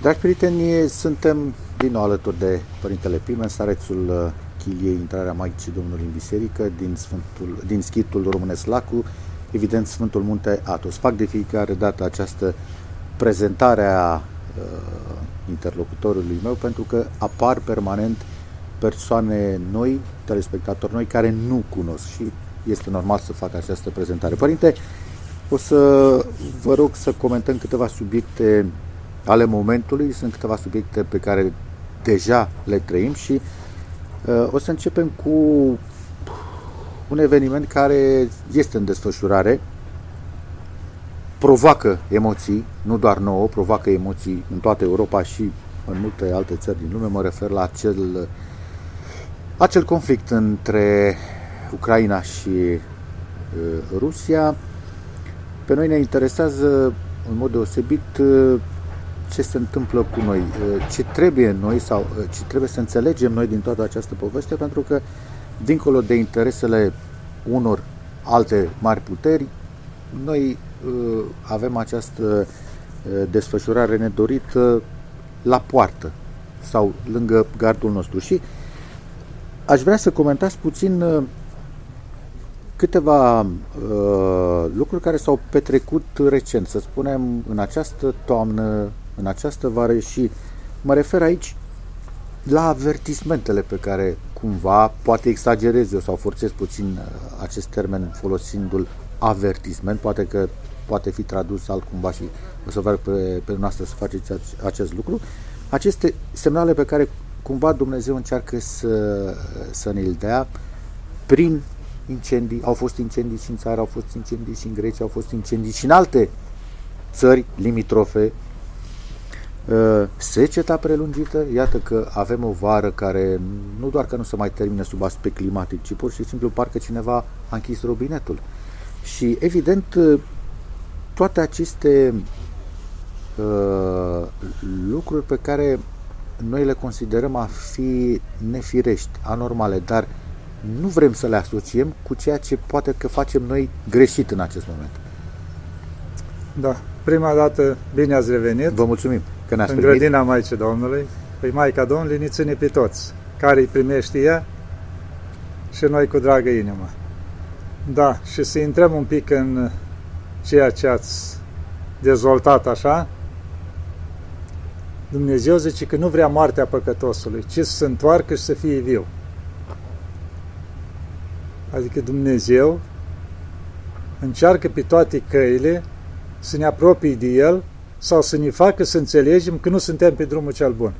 Dragi prieteni, suntem din nou alături de Părintele Pime, în starețul uh, Chiliei, intrarea Maicii Domnului în Biserică, din, Sfântul, din schitul românesc Lacu, evident Sfântul Munte Atos. Fac de fiecare dată această prezentare a uh, interlocutorului meu pentru că apar permanent persoane noi, telespectatori noi, care nu cunosc și este normal să fac această prezentare. Părinte, o să vă rog să comentăm câteva subiecte ale momentului. Sunt câteva subiecte pe care deja le trăim și uh, o să începem cu un eveniment care este în desfășurare, provoacă emoții, nu doar nouă, provoacă emoții în toată Europa și în multe alte țări din lume. Mă refer la acel, acel conflict între Ucraina și uh, Rusia. Pe noi ne interesează în mod deosebit uh, ce se întâmplă cu noi, uh, ce trebuie noi sau uh, ce trebuie să înțelegem noi din toată această poveste, pentru că dincolo de interesele unor alte mari puteri, noi uh, avem această desfășurare nedorită la poartă sau lângă gardul nostru. Și aș vrea să comentați puțin câteva uh, lucruri care s-au petrecut recent, să spunem, în această toamnă în această vară și mă refer aici la avertismentele pe care cumva, poate exagerez eu sau forțez puțin uh, acest termen folosindu-l avertisment, poate că poate fi tradus altcumva și o să vă pe, pe noastră să faceți acest lucru. Aceste semnale pe care cumva Dumnezeu încearcă să, să ne-l dea prin incendii, au fost incendii și în țară, au fost incendii și în Grecia, au fost incendii și în alte țări limitrofe Uh, seceta prelungită, iată că avem o vară care nu doar că nu se mai termine sub aspect climatic, ci pur și simplu parcă cineva a închis robinetul. Și evident, uh, toate aceste uh, lucruri pe care noi le considerăm a fi nefirești, anormale, dar nu vrem să le asociem cu ceea ce poate că facem noi greșit în acest moment. Da, prima dată bine ați revenit. Vă mulțumim că ne-ați În grădina Maicii Domnului. Păi Maica Domnului ne ține pe toți, care îi primește ea și noi cu dragă inimă. Da, și să intrăm un pic în ceea ce ați dezvoltat așa, Dumnezeu zice că nu vrea moartea păcătosului, ci să se întoarcă și să fie viu. Adică Dumnezeu încearcă pe toate căile să ne apropie de El sau să ne facă să înțelegem că nu suntem pe drumul cel bun.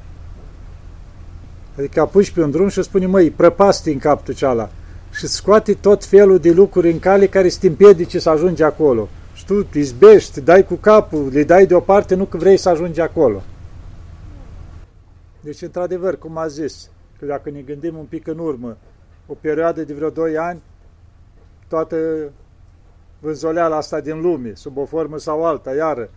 Adică apuci pe un drum și spune, măi, prăpasti în capul ceala și scoate tot felul de lucruri în cale care să te împiedice să ajungi acolo. Și tu izbești, dai cu capul, le dai deoparte, nu că vrei să ajungi acolo. Deci, într-adevăr, cum a zis, că dacă ne gândim un pic în urmă, o perioadă de vreo 2 ani, toată vânzoleala asta din lume, sub o formă sau alta, iară,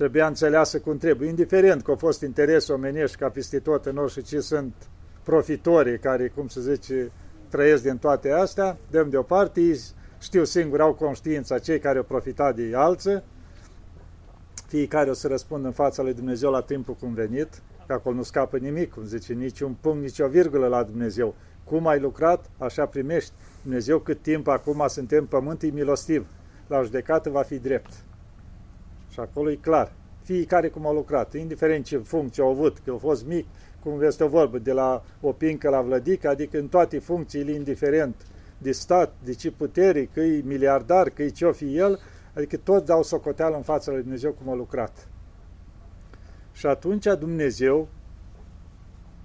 trebuia înțeleasă cum trebuie, indiferent că au fost interese omenești ca peste tot în orice ce sunt profitorii care, cum se zice, trăiesc din toate astea, dăm deoparte, ei știu singur, au conștiința cei care au profitat de alții, fiecare o să răspundă în fața lui Dumnezeu la timpul cum venit, că acolo nu scapă nimic, cum zice, nici un punct, nici o virgulă la Dumnezeu. Cum ai lucrat, așa primești. Dumnezeu cât timp acum suntem pământ, e milostiv. La judecată va fi drept. Și acolo e clar. Fiecare cum a lucrat, indiferent ce funcție au avut, că a fost mic, cum este o vorbă, de la o pincă la vlădică, adică în toate funcțiile, indiferent de stat, de ce putere, că e miliardar, că e ce-o fi el, adică tot dau socoteală în fața lui Dumnezeu cum a lucrat. Și atunci Dumnezeu,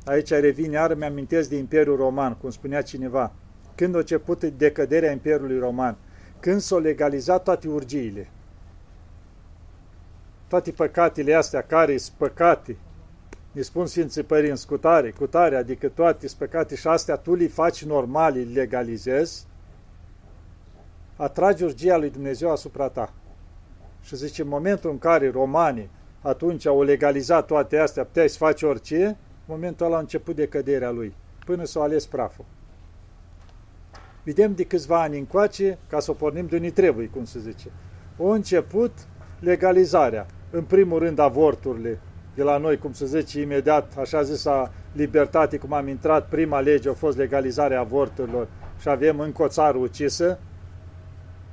aici revin iar, mi-amintesc de Imperiul Roman, cum spunea cineva, când a început decăderea Imperiului Roman, când s-au legalizat toate urgiile, toate păcatele astea care sunt păcate, ne spun Sfinții Părinți, cu tare, cu tare, adică toate sunt păcate și astea tu le faci normal, le legalizezi, atragi urgia lui Dumnezeu asupra ta. Și zice, în momentul în care romanii atunci au legalizat toate astea, puteai să faci orice, în momentul ăla a început decăderea lui, până s-a ales praful. Vedem de câțiva ani încoace, ca să o pornim de unii trebuie, cum se zice. O început legalizarea în primul rând avorturile de la noi, cum să zice, imediat, așa zisa libertate, cum am intrat, prima lege a fost legalizarea avorturilor și avem încă o țară ucisă,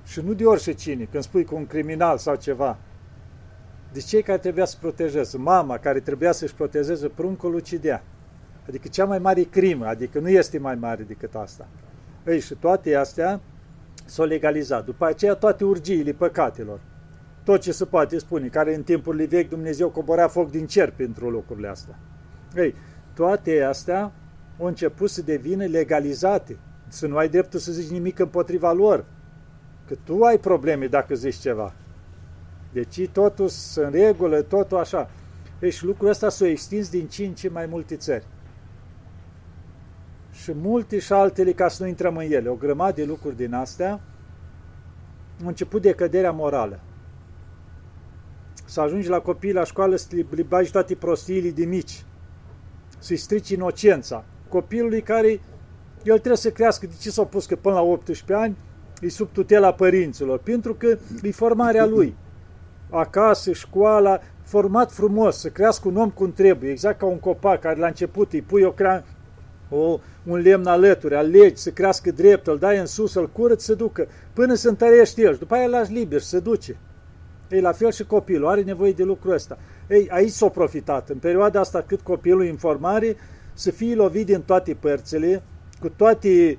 și nu de orice cine, când spui cu un criminal sau ceva, de cei care trebuia să protejeze, mama care trebuia să-și protejeze pruncul ucidea. Adică cea mai mare crimă, adică nu este mai mare decât asta. Ei, și toate astea s-au legalizat. După aceea toate urgiile păcatelor. Tot ce se poate spune, care în timpul vechi Dumnezeu coborea foc din cer pentru lucrurile astea. Ei, toate astea au început să devină legalizate. Să nu ai dreptul să zici nimic împotriva lor. Că tu ai probleme dacă zici ceva. Deci totul în regulă, totul așa. Deci lucrul ăsta s-a extins din ce în ce mai multe țări. Și multe și altele, ca să nu intrăm în ele, o grămadă de lucruri din astea, au început decăderea morală. Să ajungi la copii la școală să li bagi toate prostiile de mici, să-i strici inocența. Copilului care el trebuie să crească, de ce s-au pus că până la 18 ani e sub tutela părinților? Pentru că e formarea lui acasă, școala, format frumos, să crească un om cum trebuie, exact ca un copac care la început îi pui o, crea, o un lemn alături, alegi să crească drept, îl dai în sus, îl curăți, să ducă, până se întărește el și după aia îl lași liber, să duce. Ei, la fel și copilul, are nevoie de lucrul ăsta. Ei, aici s-a profitat. În perioada asta cât copilul în formare, să fie lovit din toate părțile, cu toate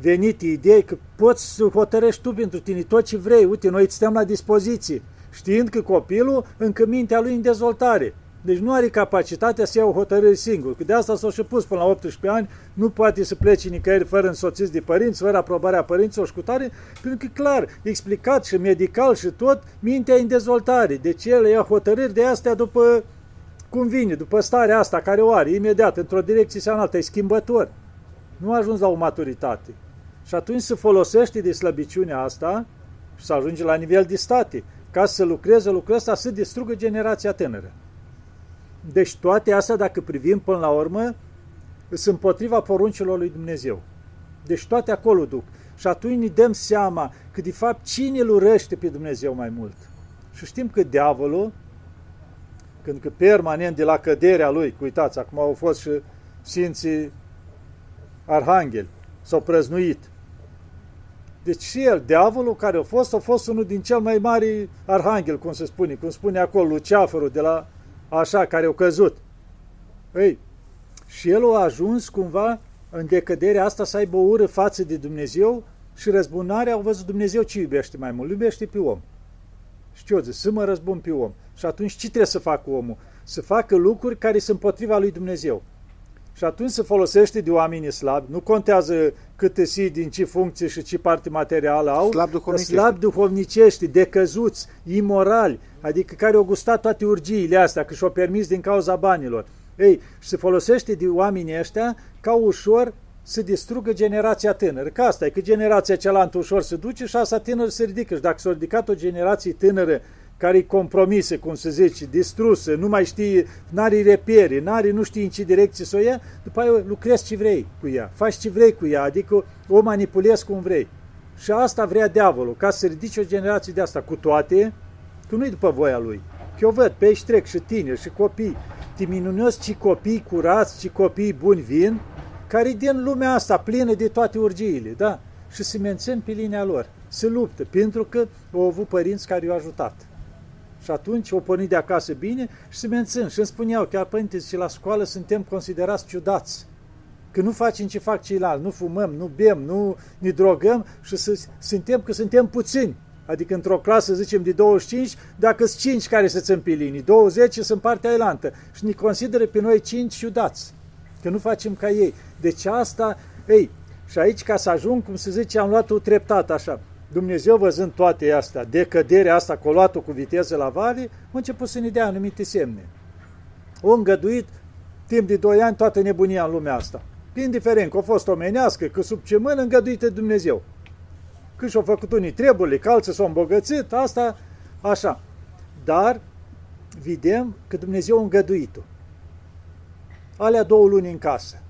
venite idei, că poți să hotărești tu pentru tine tot ce vrei. Uite, noi îți stăm la dispoziție știind că copilul încă mintea lui în dezvoltare. Deci nu are capacitatea să ia o hotărâre singur. Că de asta s-a și pus până la 18 ani, nu poate să plece nicăieri fără însoțiți de părinți, fără aprobarea părinților și cu tare, pentru că clar, explicat și medical și tot, mintea e în dezvoltare. Deci el ia hotărâri de astea după cum vine, după starea asta care o are, imediat, într-o direcție sau în alta, e schimbător. Nu a ajuns la o maturitate. Și atunci se folosește de slăbiciunea asta și să ajunge la nivel de state ca să lucreze lucrul ăsta, să distrugă generația tânără. Deci toate astea, dacă privim până la urmă, sunt împotriva poruncilor lui Dumnezeu. Deci toate acolo duc. Și atunci ne dăm seama că de fapt cine îl urăște pe Dumnezeu mai mult. Și știm că diavolul, când că permanent de la căderea lui, uitați, acum au fost și Sfinții Arhangheli, s-au prăznuit. Deci și el, diavolul care a fost, a fost unul din cel mai mari arhanghel, cum se spune, cum spune acolo, Luceafărul de la așa, care au căzut. Ei, și el a ajuns cumva în decăderea asta să aibă o ură față de Dumnezeu și răzbunarea au văzut Dumnezeu ce iubește mai mult, iubește pe om. Știu eu zic, să mă răzbun pe om. Și atunci ce trebuie să facă omul? Să facă lucruri care sunt potriva lui Dumnezeu. Și atunci se folosește de oameni slabi, nu contează câte si, din ce funcție și ce parte materială au, slab duhovnicești, slab duhovnicești decăzuți, imorali, adică care au gustat toate urgiile astea, că și-au permis din cauza banilor. Ei, și se folosește de oamenii ăștia ca ușor să distrugă generația tânără. Că asta e, că generația cealaltă ușor se duce și asta tânără se ridică. Și dacă s-a ridicat o generație tânără care-i compromise, cum se zice, distrusă, nu mai știe, n-are repere, n-are, nu știe în ce direcție să o ia, după aia lucrezi ce vrei cu ea, faci ce vrei cu ea, adică o manipulezi cum vrei. Și asta vrea diavolul, ca să ridice o generație de asta cu toate, că nu-i după voia lui. Că eu văd pe aici trec și tineri și copii, te minunos ce copii curați, ce copii buni vin, care din lumea asta plină de toate urgiile, da? Și se mențin pe linia lor, se luptă, pentru că au avut părinți care i-au ajutat. Și atunci o pornit de acasă bine și se mențin. Și îmi spuneau, chiar părinte, și la școală suntem considerați ciudați. Că nu facem ce fac ceilalți, nu fumăm, nu bem, nu ne drogăm și să, suntem că suntem puțini. Adică într-o clasă, zicem, de 25, dacă sunt 5 care se țin pe linii, 20 sunt partea elantă. Și ne consideră pe noi 5 ciudați. Că nu facem ca ei. Deci asta, ei, și aici ca să ajung, cum se zice, am luat-o treptat așa. Dumnezeu văzând toate astea, decăderea asta, coloatul cu viteză la vale, a început să ne dea anumite semne. O îngăduit timp de doi ani toată nebunia în lumea asta. Indiferent că a fost omenească, că sub ce mână îngăduită Dumnezeu. Când și-au făcut unii treburile, că alții s-au îmbogățit, asta așa. Dar vedem că Dumnezeu a îngăduit-o. Alea două luni în casă.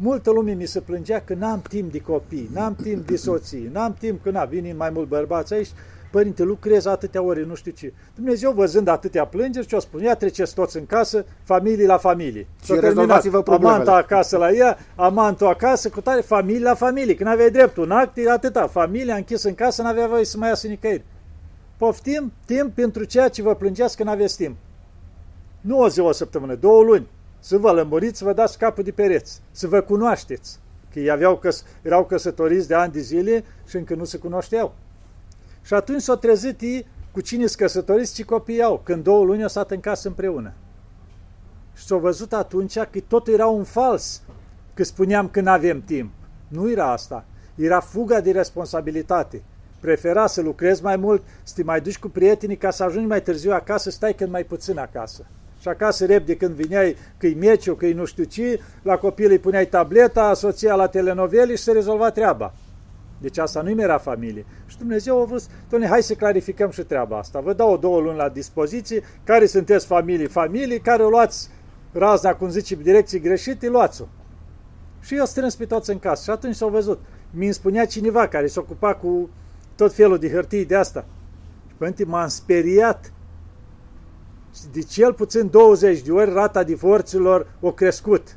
Multă lume mi se plângea că n-am timp de copii, n-am timp de soții, n-am timp că n-a venit mai mult bărbați aici, părinte, lucrez atâtea ore, nu știu ce. Dumnezeu văzând atâtea plângeri, ce o spune, ia treceți toți în casă, familie la familie. Și rezolvați-vă problemele. Amanta acasă la ea, amantul acasă, cu tare, familie la familie. Când aveai dreptul în act, atâta. Familia închis în casă, n-avea voie să mai iasă nicăieri. Poftim timp pentru ceea ce vă plângeați când aveți timp. Nu o zi, o săptămână, două luni. Să vă lămuriți, să vă dați capul de pereți, să vă cunoașteți. Că ei aveau căs- erau căsătoriți de ani de zile și încă nu se cunoșteau. Și atunci s-au trezit ei cu cine sunt căsătoriți și copii au, când două luni au stat în casă împreună. Și s-au văzut atunci că totul era un fals, că spuneam că nu avem timp. Nu era asta. Era fuga de responsabilitate. Prefera să lucrezi mai mult, să te mai duci cu prietenii ca să ajungi mai târziu acasă, stai când mai puțin acasă. Și acasă repede când vineai că-i meciu, că-i nu știu ce, la copil îi puneai tableta, soția la telenovele și se rezolva treaba. Deci asta nu-i era familie. Și Dumnezeu a vrut, doamne, hai să clarificăm și treaba asta. Vă dau două luni la dispoziție, care sunteți familii, familii, care o luați razna, cum zice, direcții greșite, luați-o. Și eu strâns pe toți în casă. Și atunci s-au văzut. Mi-mi spunea cineva care se ocupa cu tot felul de hârtii de asta. Și părinte, m-am speriat. De cel puțin 20 de ori rata divorților o crescut.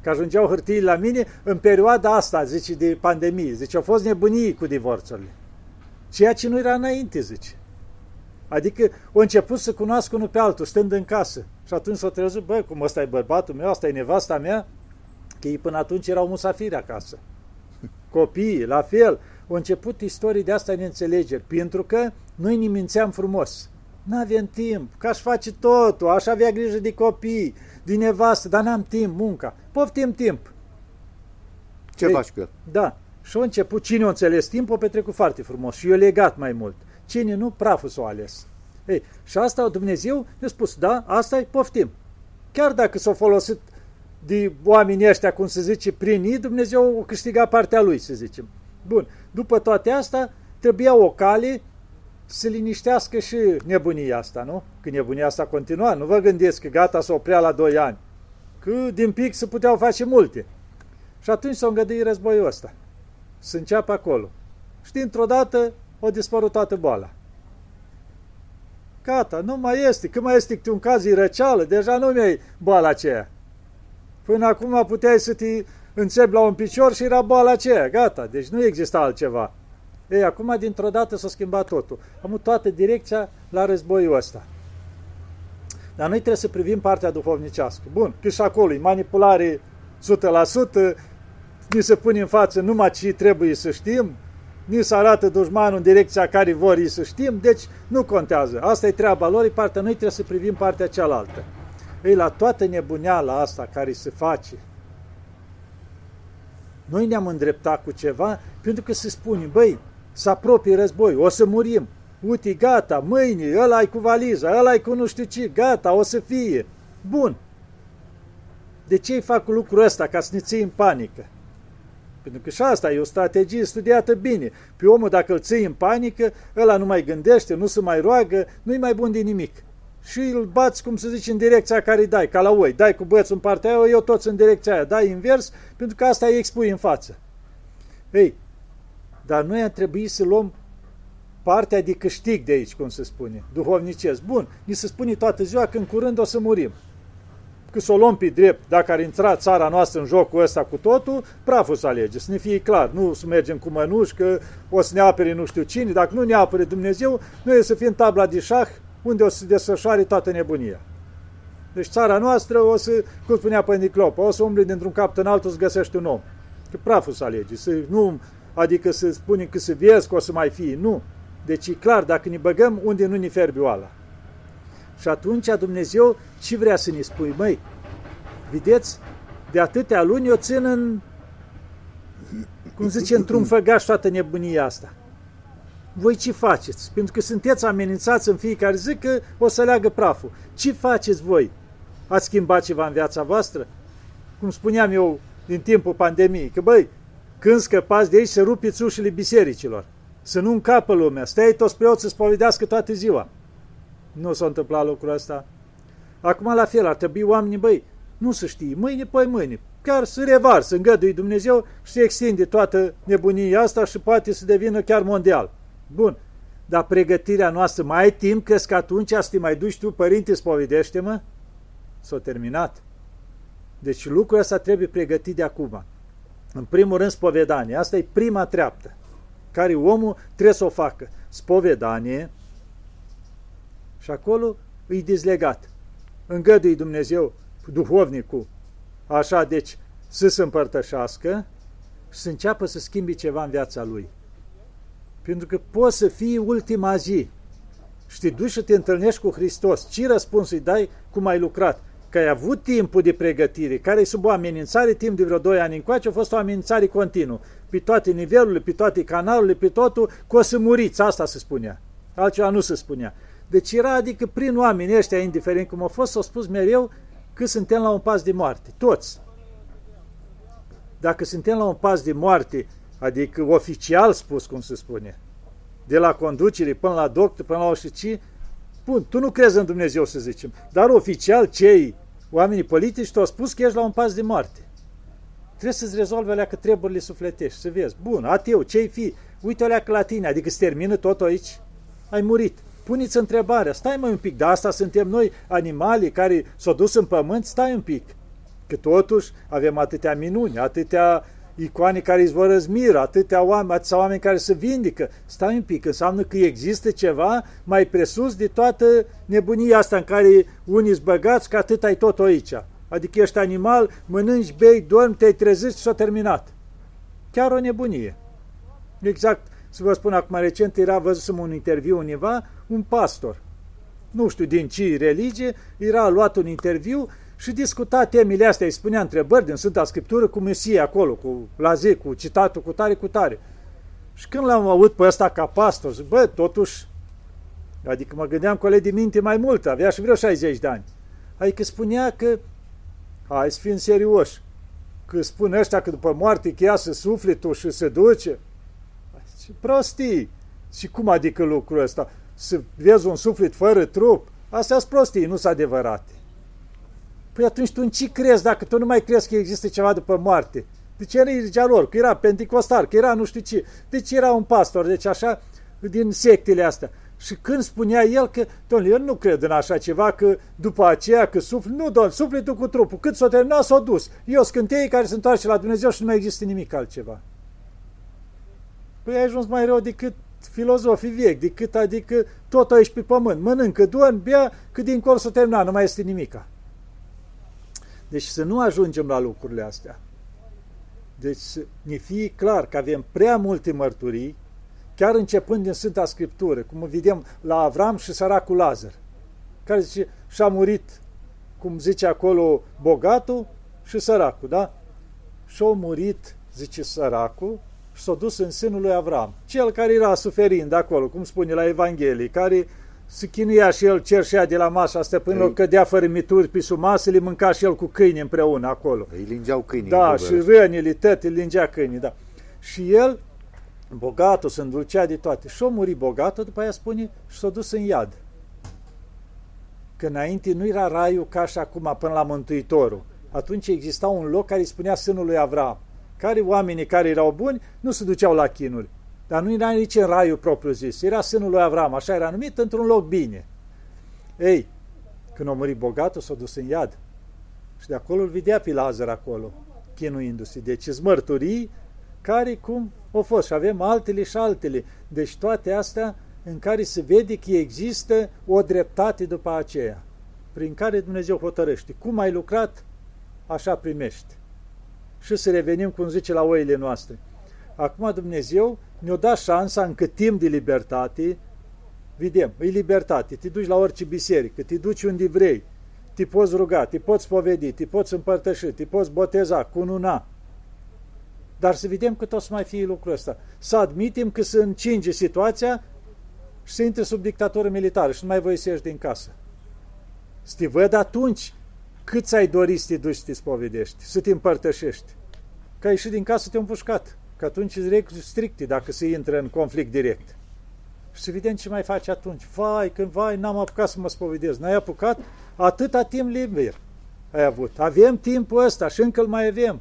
Că ajungeau hârtii la mine în perioada asta, zice, de pandemie. Zice, au fost nebunii cu divorțurile. Ceea ce nu era înainte, zice. Adică au început să cunoască unul pe altul, stând în casă. Și atunci s-au trezit, bă, cum ăsta e bărbatul meu, asta e nevasta mea, că ei până atunci erau musafiri acasă. Copiii, la fel, au început istorii de asta înțelegeri, pentru că noi ne mințeam frumos. Nu avem timp, că aș face totul, aș avea grijă de copii, de nevastă, dar n-am timp, munca. Poftim timp. Ce Ei, faci cu el? Da. Și a început, cine a înțeles timp, a petrecut foarte frumos și eu legat mai mult. Cine nu, praful s-a ales. Ei, și asta Dumnezeu ne-a spus, da, asta e poftim. Chiar dacă s-a folosit de oamenii ăștia, cum se zice, prin ei, Dumnezeu a câștigat partea lui, să zicem. Bun, după toate astea, trebuia o cale să liniștească și nebunia asta, nu? Că nebunia asta continua. Nu vă gândiți că gata să oprea la 2 ani. Că din pic se puteau face multe. Și atunci s-a îngăduit războiul ăsta. Să înceapă acolo. Și dintr-o dată a dispărut toată boala. Gata, nu mai este. Când mai este un caz răceală, deja nu mai e boala aceea. Până acum puteai să te înțepi la un picior și era boala aceea. Gata, deci nu exista altceva. Ei, acum dintr-o dată s-a schimbat totul. Am toată direcția la războiul ăsta. Dar noi trebuie să privim partea duhovnicească. Bun, că și acolo e manipulare 100%, ni se pune în față numai ce trebuie să știm, ni se arată dușmanul în direcția care vor ei să știm, deci nu contează. Asta e treaba lor, e partea noi trebuie să privim partea cealaltă. Ei, la toată nebuneala asta care se face, noi ne-am îndreptat cu ceva pentru că se spune, băi, să apropie război, o să murim. Uite, gata, mâine, ăla cu valiza, ăla cu nu știu ce, gata, o să fie. Bun. De ce îi fac lucrul ăsta? Ca să ne ții în panică. Pentru că și asta e o strategie studiată bine. Pe omul, dacă îl ții în panică, ăla nu mai gândește, nu se mai roagă, nu-i mai bun de nimic. Și îl bați, cum să zici, în direcția care îi dai, ca la oi. Dai cu băiețul în partea aia, eu toți în direcția aia. Dai invers, pentru că asta îi expui în față. Ei, dar noi ar trebui să luăm partea de câștig de aici, cum se spune, duhovnicesc. Bun, ni se spune toată ziua că în curând o să murim. Că să o luăm pe drept, dacă ar intra țara noastră în jocul ăsta cu totul, praful să alege, să ne fie clar. Nu să mergem cu mănuși, că o să ne apere nu știu cine. Dacă nu ne apere Dumnezeu, noi e să fim tabla de șah, unde o să desfășoare toată nebunia. Deci țara noastră o să, cum spunea Părinte Clopă, o să umble dintr-un cap în altul să găsești un om. Că praful să alege, să nu adică să spunem că să vezi că o să mai fie. Nu. Deci e clar, dacă ne băgăm unde nu ne ferbi oala. Și atunci Dumnezeu ce vrea să ne spui? Măi, vedeți, de atâtea luni o țin în, cum zice, într-un făgaș toată nebunia asta. Voi ce faceți? Pentru că sunteți amenințați în fiecare zi că o să leagă praful. Ce faceți voi? Ați schimbat ceva în viața voastră? Cum spuneam eu din timpul pandemiei, că băi, când scăpați de aici, să rupiți ușile bisericilor. Să nu încapă lumea. Stai toți preoți să spovedească toată ziua. Nu s-a întâmplat lucrul ăsta. Acum la fel, ar trebui oamenii, băi, nu să știe, mâine, păi mâine, chiar să revar, să îngădui Dumnezeu și să extinde toată nebunia asta și poate să devină chiar mondial. Bun. dar pregătirea noastră, mai ai timp, crezi că atunci să te mai duci tu, părinte, spovedește-mă? S-a terminat. Deci lucrul ăsta trebuie pregătit de acum. În primul rând, spovedanie. Asta e prima treaptă care omul trebuie să o facă. Spovedanie și acolo îi dizlegat. Îngădui Dumnezeu duhovnicul așa, deci să se împărtășească și să înceapă să schimbi ceva în viața lui. Pentru că poți să fii ultima zi și te duci și te întâlnești cu Hristos. Ce răspuns îi dai cum ai lucrat? Că ai avut timpul de pregătire, care e sub o amenințare timp de vreo 2 ani încoace, a fost o amenințare continuă. Pe toate nivelurile, pe toate canalurile, pe totul, că o să muriți, asta se spunea. Altceva nu se spunea. Deci era, adică prin oamenii ăștia, indiferent cum au fost, s-au spus mereu că suntem la un pas de moarte. Toți. Dacă suntem la un pas de moarte, adică oficial spus, cum se spune, de la conducere până la doctor, până la oșici, bun, tu nu crezi în Dumnezeu, să zicem, dar oficial cei, oamenii politici, te-au spus că ești la un pas de moarte. Trebuie să-ți rezolve alea că treburile sufletești, să vezi. Bun, ateu, ce-i fi? Uite alea că la tine, adică se termină tot aici? Ai murit. Puneți întrebarea, stai mai un pic, dar asta suntem noi, animalii care s-au dus în pământ, stai un pic. Că totuși avem atâtea minuni, atâtea icoane care îți vor răzmiră, atâtea oameni, atâția oameni care se vindică. Stai un pic, înseamnă că există ceva mai presus de toată nebunia asta în care unii îți băgați că atât ai tot aici. Adică ești animal, mănânci, bei, dormi, te-ai trezit și s-a terminat. Chiar o nebunie. Exact, să vă spun acum recent, era văzut un interviu univa, un pastor, nu știu din ce religie, era luat un interviu și discuta temele astea, îi spunea întrebări din Sfânta Scriptură cu Mesia acolo, cu laze, cu citatul, cu tare, cu tare. Și când l-am auzit pe ăsta ca pastor, zic, bă, totuși, adică mă gândeam că le de minte mai mult, avea și vreo 60 de ani. Adică spunea că, hai să fim serioși, că spun ăștia că după moarte cheasă sufletul și se duce. Ce prostii! Și cum adică lucrul ăsta? Să vezi un suflet fără trup? Astea sunt prostii, nu sunt adevărate. Păi atunci tu în ce crezi dacă tu nu mai crezi că există ceva după moarte? Deci era religia lor, că era penticostar, că era nu știu ce. Deci era un pastor, deci așa, din sectele astea. Și când spunea el că, domnule, eu nu cred în așa ceva, că după aceea, că suflet, nu, domnule, sufletul cu trupul, cât s-o terminat, s-o dus. Eu scânteii care se întoarce la Dumnezeu și nu mai există nimic altceva. Păi ai ajuns mai rău decât filozofii vechi, decât adică tot aici pe pământ. Mănâncă, dorm, bea, că dincolo s-o termina, nu mai este nimica. Deci să nu ajungem la lucrurile astea. Deci să ne fie clar că avem prea multe mărturii, chiar începând din Sfânta Scriptură, cum vedem la Avram și săracul Lazar, care zice, și-a murit, cum zice acolo, bogatul și săracul, da? Și-a murit, zice săracul, și s-a dus în sânul lui Avram. Cel care era suferind acolo, cum spune la Evanghelie, care se chinuia și el cerșea de la masa stăpânilor, cădea fără mituri pe sub masă, le mânca și el cu câini împreună acolo. Îi lingeau câinii. Da, și rănile tăte îi lingea câinii, da. Și el, bogatul, se îndulcea de toate. Și-a murit bogatul, după aia spune, și s-a dus în iad. Că înainte nu era raiul ca și acum până la Mântuitorul. Atunci exista un loc care îi spunea sânul lui Avram, care oamenii care erau buni nu se duceau la chinuri. Dar nu era nici în raiul propriu zis. Era sânul lui Avram, așa era numit, într-un loc bine. Ei, când a murit bogatul, s-a dus în iad. Și de acolo îl vedea pe Lazar acolo, chinuindu-se. Deci îți mărturii care cum au fost. Și avem altele și altele. Deci toate astea în care se vede că există o dreptate după aceea, prin care Dumnezeu hotărăște. Cum ai lucrat, așa primești. Și să revenim, cum zice, la oile noastre. Acum Dumnezeu ne-a dat șansa în cât timp de libertate, vedem, e libertate, te duci la orice biserică, te duci unde vrei, te poți ruga, te poți spovedi, te poți împărtăși, te poți boteza, cununa. Dar să vedem cât o să mai fie lucrul ăsta. Să admitem că se încinge situația și să intre sub dictatură militară și nu mai voi să ieși din casă. Să te văd atunci cât ți-ai dorit să te duci să te spovedești, să te împărtășești. Că ai ieșit din casă, te-a împușcat că atunci sunt reguli stricte dacă se intră în conflict direct. Și vedem ce mai face atunci. Vai, când vai, n-am apucat să mă spovedez. N-ai apucat? Atâta timp liber ai avut. Avem timpul ăsta și încă îl mai avem.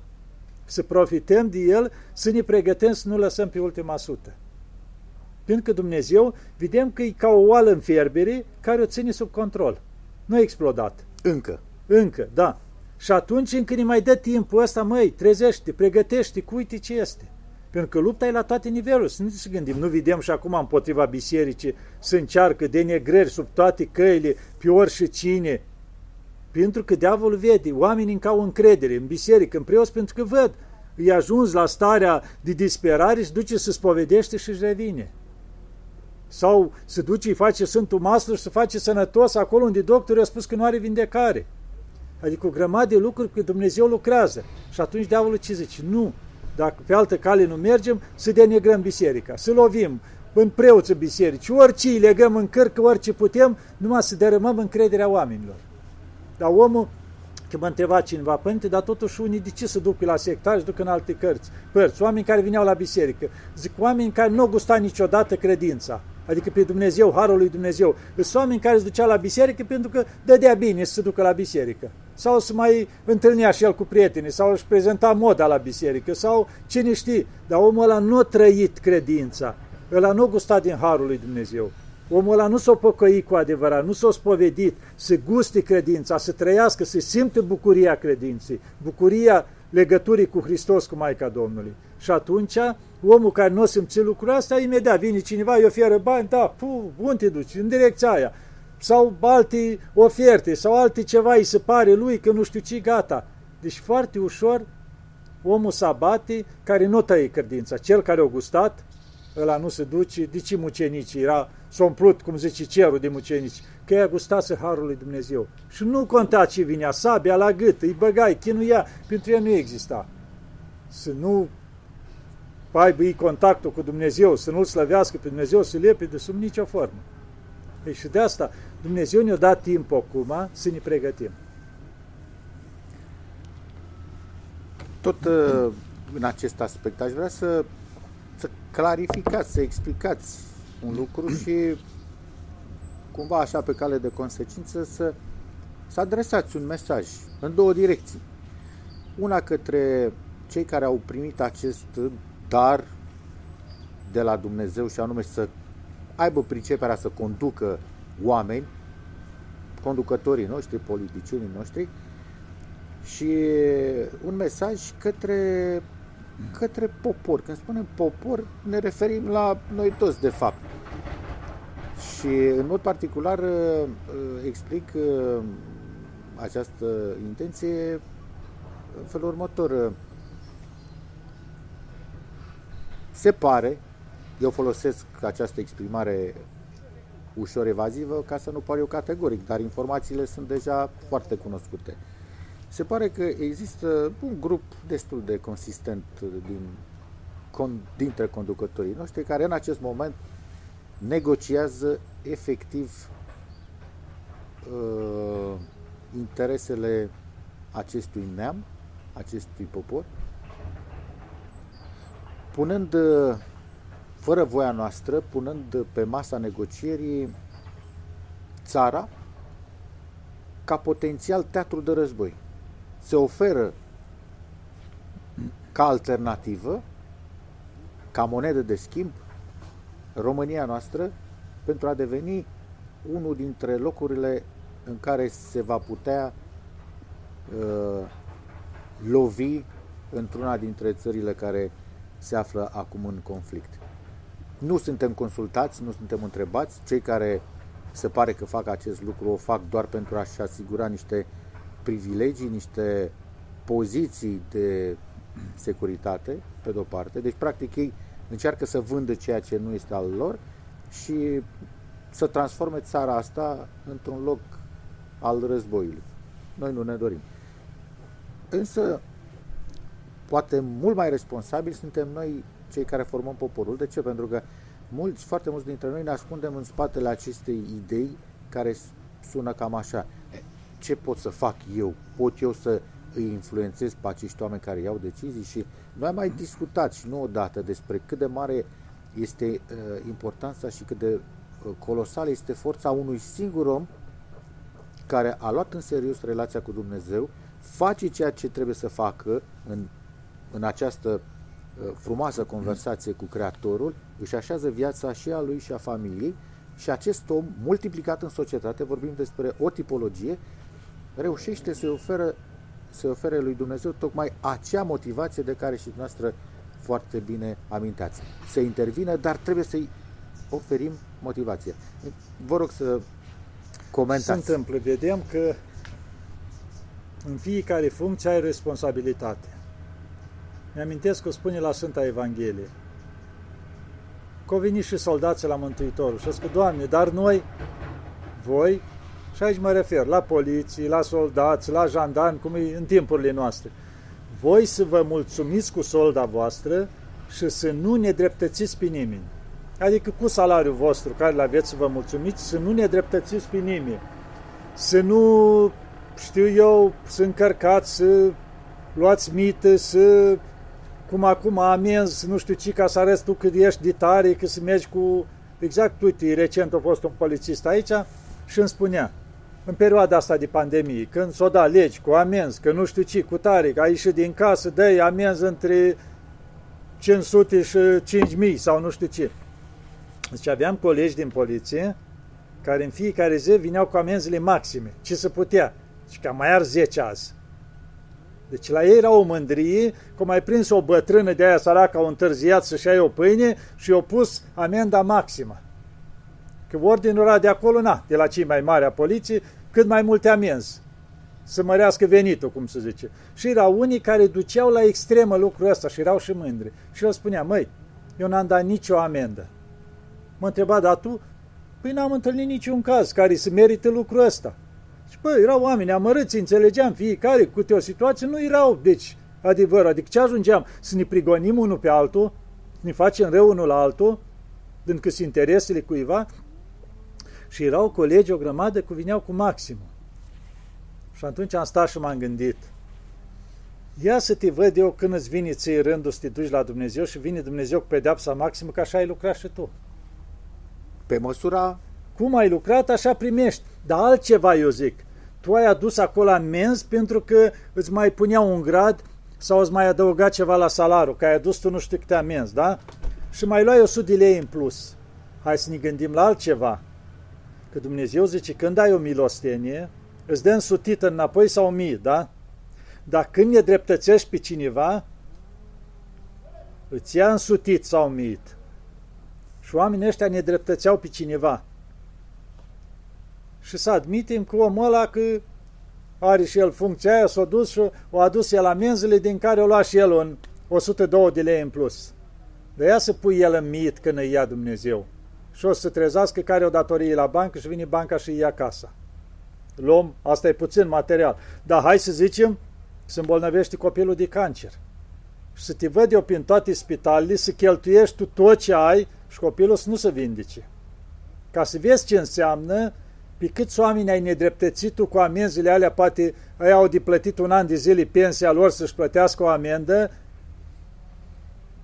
Să profităm de el, să ne pregătim să nu lăsăm pe ultima sută. Pentru că Dumnezeu, vedem că e ca o oală în fierbere care o ține sub control. Nu a explodat. Încă. Încă, da. Și atunci încă ne mai dă timpul ăsta, măi, trezește, pregătește, cu uite ce este. Pentru că lupta e la toate nivelurile. Să nu să gândim, nu vedem și acum împotriva bisericii să încearcă negrări sub toate căile, pe orice cine. Pentru că diavolul vede, oamenii încă au încredere în biserică, în preoți, pentru că văd, îi ajuns la starea de disperare și duce să spovedește și își revine. Sau se duce, îi face Sfântul Maslu și se face sănătos acolo unde doctorul a spus că nu are vindecare. Adică o grămadă de lucruri că Dumnezeu lucrează. Și atunci diavolul ce zice? Nu, dacă pe altă cale nu mergem, să denegrăm biserica, să lovim în preoță biserici, orice îi legăm în cărcă, orice putem, numai să dărâmăm încrederea oamenilor. Dar omul, că mă întreba cineva, părinte, dar totuși unii de ce se duc la sectari și duc în alte cărți, părți, oameni care vineau la biserică. Zic, oameni care nu au gustat niciodată credința, adică pe Dumnezeu, Harul lui Dumnezeu. Sunt oameni care se duceau la biserică pentru că dădea bine să se ducă la biserică. Sau să mai întâlnea și el cu prietenii, sau își prezenta moda la biserică, sau cine știe. Dar omul ăla nu a trăit credința, ăla nu a gustat din Harul lui Dumnezeu. Omul ăla nu s-a păcăit cu adevărat, nu s-a spovedit, să guste credința, să trăiască, să simte bucuria credinței, bucuria legăturii cu Hristos, cu Maica Domnului. Și atunci, omul care nu o simți lucrul ăsta, imediat vine cineva, îi oferă bani, da, pu, unde te duci? În direcția aia. Sau alte oferte, sau alte ceva, îi se pare lui că nu știu ce, gata. Deci foarte ușor omul să abate care nu tăie credința. Cel care o gustat, ăla nu se duce, de ce mucenici era, s-a umplut, cum zice, cerul de mucenici, că ea gustase Harul lui Dumnezeu. Și nu conta ce vinea, sabia la gât, îi băgai, chinuia, pentru ea nu exista. Să nu aibă ei contactul cu Dumnezeu, să nu-L slăvească pe Dumnezeu, să lepe de sub nicio formă. Ei, și de asta Dumnezeu ne-a dat timp acum să ne pregătim. Tot uh, în acest aspect aș vrea să, să clarificați, să explicați un lucru și cumva așa pe cale de consecință să, să adresați un mesaj în două direcții. Una către cei care au primit acest dar de la Dumnezeu și anume să aibă priceperea să conducă oameni, conducătorii noștri, politicienii noștri și un mesaj către, către popor. Când spunem popor, ne referim la noi toți, de fapt. Și în mod particular explic această intenție în felul următor. Se pare, eu folosesc această exprimare ușor evazivă ca să nu par eu categoric, dar informațiile sunt deja foarte cunoscute. Se pare că există un grup destul de consistent din, con, dintre conducătorii noștri care în acest moment negociază efectiv uh, interesele acestui neam, acestui popor, punând, fără voia noastră, punând pe masa negocierii țara ca potențial teatru de război. Se oferă ca alternativă, ca monedă de schimb, România noastră pentru a deveni unul dintre locurile în care se va putea uh, lovi într-una dintre țările care se află acum în conflict. Nu suntem consultați, nu suntem întrebați. Cei care se pare că fac acest lucru o fac doar pentru a-și asigura niște privilegii, niște poziții de securitate, pe de-o parte. Deci, practic, ei încearcă să vândă ceea ce nu este al lor și să transforme țara asta într-un loc al războiului. Noi nu ne dorim. Însă, poate mult mai responsabili suntem noi cei care formăm poporul. De ce? Pentru că mulți, foarte mulți dintre noi ne ascundem în spatele acestei idei care sună cam așa. Ce pot să fac eu? Pot eu să îi influențez pe acești oameni care iau decizii? Și noi am mai discutat și nu odată despre cât de mare este uh, importanța și cât de uh, colosală este forța unui singur om care a luat în serios relația cu Dumnezeu, face ceea ce trebuie să facă în în această uh, frumoasă conversație cu Creatorul, își așează viața și a lui și a familiei și acest om, multiplicat în societate, vorbim despre o tipologie, reușește să-i oferă, să ofere lui Dumnezeu tocmai acea motivație de care și noastră foarte bine aminteați. Să intervină, dar trebuie să-i oferim motivație. Vă rog să comentați. Se întâmplă, vedem că în fiecare funcție ai responsabilitate. Mi-amintesc că spune la Sfânta Evanghelie că au venit și soldații la Mântuitorul și a spus, Doamne, dar noi, voi, și aici mă refer la poliții, la soldați, la jandarmi, cum e în timpurile noastre, voi să vă mulțumiți cu solda voastră și să nu ne dreptățiți pe nimeni. Adică cu salariul vostru care îl aveți să vă mulțumiți, să nu ne dreptățiți pe nimeni. Să nu, știu eu, să încărcați, să luați mită, să cum acum amenzi, nu știu ce, ca să arăți tu cât ești de tare, că să mergi cu... Exact, uite, recent a fost un polițist aici și îmi spunea, în perioada asta de pandemie, când s-o da legi cu amenzi, că nu știu ce, cu tare, că ai ieșit din casă, dă amenzi între 500 și 5000 sau nu știu ce. Deci aveam colegi din poliție care în fiecare zi vineau cu amenzile maxime, ce se putea. Și că mai ar 10 azi. Deci la ei era o mândrie, că mai prins o bătrână de aia săracă, au întârziat să-și ia o pâine și i-au pus amenda maximă. Că ordinul era de acolo, na, de la cei mai mari a poliției, cât mai multe amenzi. Să mărească venitul, cum se zice. Și erau unii care duceau la extremă lucrul ăsta și erau și mândri. Și el spunea, măi, eu n-am dat nicio amendă. Mă întreba, dar tu? Păi n-am întâlnit niciun caz care să merite lucrul ăsta. Și bă, erau oameni amărâți, înțelegeam fiecare cu o situație, nu erau, deci, adevăr, adică ce ajungeam? Să ne prigonim unul pe altul, să ne facem rău unul la altul, din că interesele cuiva, și erau colegi o grămadă cu vineau cu maximul. Și atunci am stat și m-am gândit, ia să te văd eu când îți vine ție rândul să te duci la Dumnezeu și vine Dumnezeu cu pedeapsa maximă, că așa ai lucrat și tu. Pe măsura... Cum ai lucrat, așa primești. Dar altceva, eu zic. Tu ai adus acolo amenzi pentru că îți mai puneau un grad sau îți mai adăuga ceva la salariu, că ai adus tu nu știu câte amenzi, da? Și mai luai 100 de lei în plus. Hai să ne gândim la altceva. Că Dumnezeu zice, când ai o milostenie, îți dă însutită înapoi sau mii, da? Dar când ne dreptățești pe cineva, îți ia însutit sau mit. Și oamenii ăștia ne dreptățeau pe cineva. Și să admitem că omul ăla că are și el funcția aia, s-a dus și o adus el amenzile din care o lua și el un 102 de lei în plus. De ea să pui el în mit când îi ia Dumnezeu. Și o să trezească care o datorie la bancă și vine banca și îi ia casa. Luăm, asta e puțin material. Dar hai să zicem, să îmbolnăvești copilul de cancer. Și să te văd eu prin toate spitalele, să cheltuiești tu tot ce ai și copilul să nu se vindece. Ca să vezi ce înseamnă, pe câți oameni ai nedreptățit tu cu amenzile alea, poate ei au de plătit un an de zile pensia lor să-și plătească o amendă,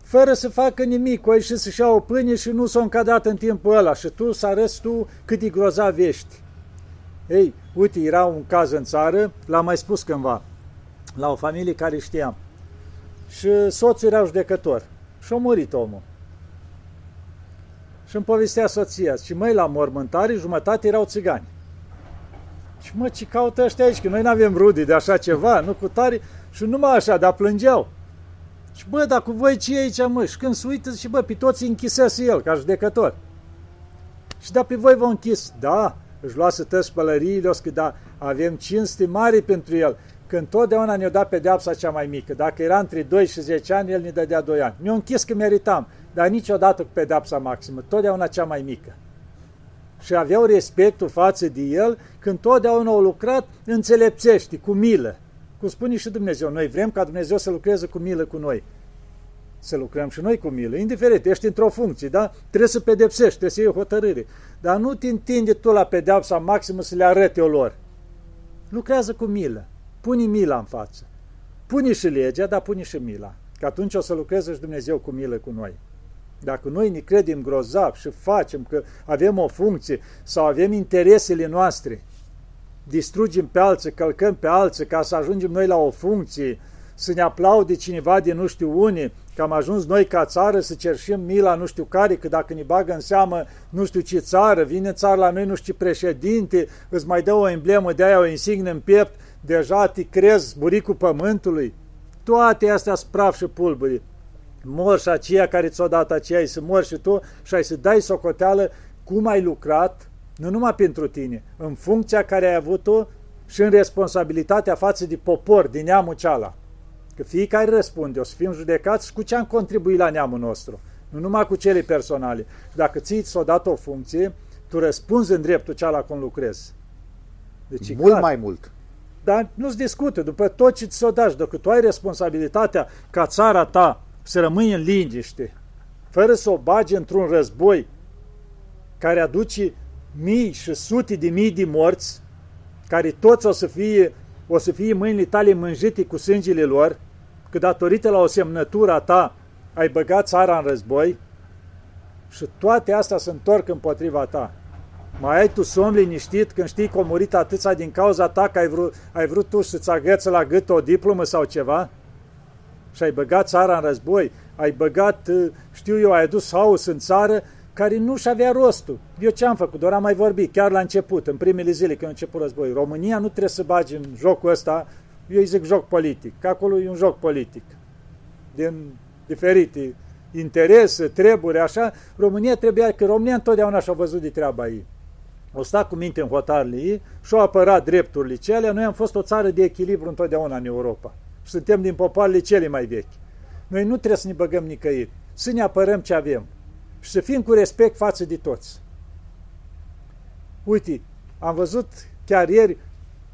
fără să facă nimic, o și să-și ia o pâine și nu s-o încadat în timpul ăla și tu să arăți tu cât de grozav ești. Ei, uite, era un caz în țară, l-am mai spus cândva, la o familie care știam. Și soțul era judecător. Și a murit omul și îmi povestea soția. Și măi, la mormântare, jumătate erau țigani. Și mă, ce caută ăștia aici? Că noi nu avem rude de așa ceva, nu cu tare. Și numai așa, dar plângeau. Și bă, dar cu voi ce e aici, mă? Și când se uită, și bă, pe toți închisese el, ca judecător. Și da, pe voi vă închis. Da, își luase tăți pălăriile, că da, avem cinste mari pentru el. Când totdeauna ne-o dat pedeapsa cea mai mică. Dacă era între 2 și 10 ani, el ne dădea 2 ani. Ne-o închis că meritam dar niciodată cu pedapsa maximă, totdeauna cea mai mică. Și aveau respectul față de el când totdeauna au lucrat înțelepțește, cu milă. Cum spune și Dumnezeu, noi vrem ca Dumnezeu să lucreze cu milă cu noi. Să lucrăm și noi cu milă, indiferent, ești într-o funcție, da? Trebuie să pedepsești, trebuie să iei o hotărâre. Dar nu te întinde tu la pedepsa maximă să le arăte o lor. Lucrează cu milă. Pune mila în față. Pune și legea, dar pune și mila. Că atunci o să lucreze și Dumnezeu cu milă cu noi. Dacă noi ne credem grozav și facem că avem o funcție sau avem interesele noastre, distrugem pe alții, călcăm pe alții ca să ajungem noi la o funcție, să ne aplaude cineva de nu știu unii, Că am ajuns noi ca țară să cerșim mila nu știu care, că dacă ne bagă în seamă nu știu ce țară, vine țară la noi nu știu ce președinte, îți mai dă o emblemă de aia, o insigne în piept, deja te crezi buricul pământului. Toate astea spraf și pulburi. Mor și aceia care ți-o dat aceea, să mor și tu și ai să dai socoteală cum ai lucrat, nu numai pentru tine, în funcția care ai avut-o și în responsabilitatea față de popor, din neamul ceala. Că fiecare răspunde, o să fim judecați cu ce am contribuit la neamul nostru, nu numai cu cele personale. Și dacă ți s-o dat o funcție, tu răspunzi în dreptul ceala cum lucrezi. Deci, mult clar. mai mult. Dar nu-ți discute, după tot ce ți s-o dați, dacă tu ai responsabilitatea ca țara ta să rămâi în liniște, fără să o bagi într-un război care aduce mii și sute de mii de morți, care toți o să fie, o să fie mâinile tale mânjite cu sângele lor, că datorită la o semnătură a ta ai băgat țara în război și toate astea se întorc împotriva ta. Mai ai tu somn liniștit când știi că a murit atâția din cauza ta că ai vrut, ai vrut tu să-ți agăță la gât o diplomă sau ceva? Și ai băgat țara în război, ai băgat, știu eu, ai adus haos în țară care nu-și avea rostul. Eu ce am făcut? Doar am mai vorbit, chiar la început, în primele zile când a început războiul. România nu trebuie să bagi în jocul ăsta, eu îi zic joc politic, că acolo e un joc politic. Din diferite interese, treburi, așa, România trebuia, că România întotdeauna și-a văzut de treaba ei. O sta cu minte în hotarele ei și-au apărat drepturile cele. Noi am fost o țară de echilibru întotdeauna în Europa. Și suntem din popoarele cele mai vechi. Noi nu trebuie să ne băgăm nicăieri, să ne apărăm ce avem și să fim cu respect față de toți. Uite, am văzut chiar ieri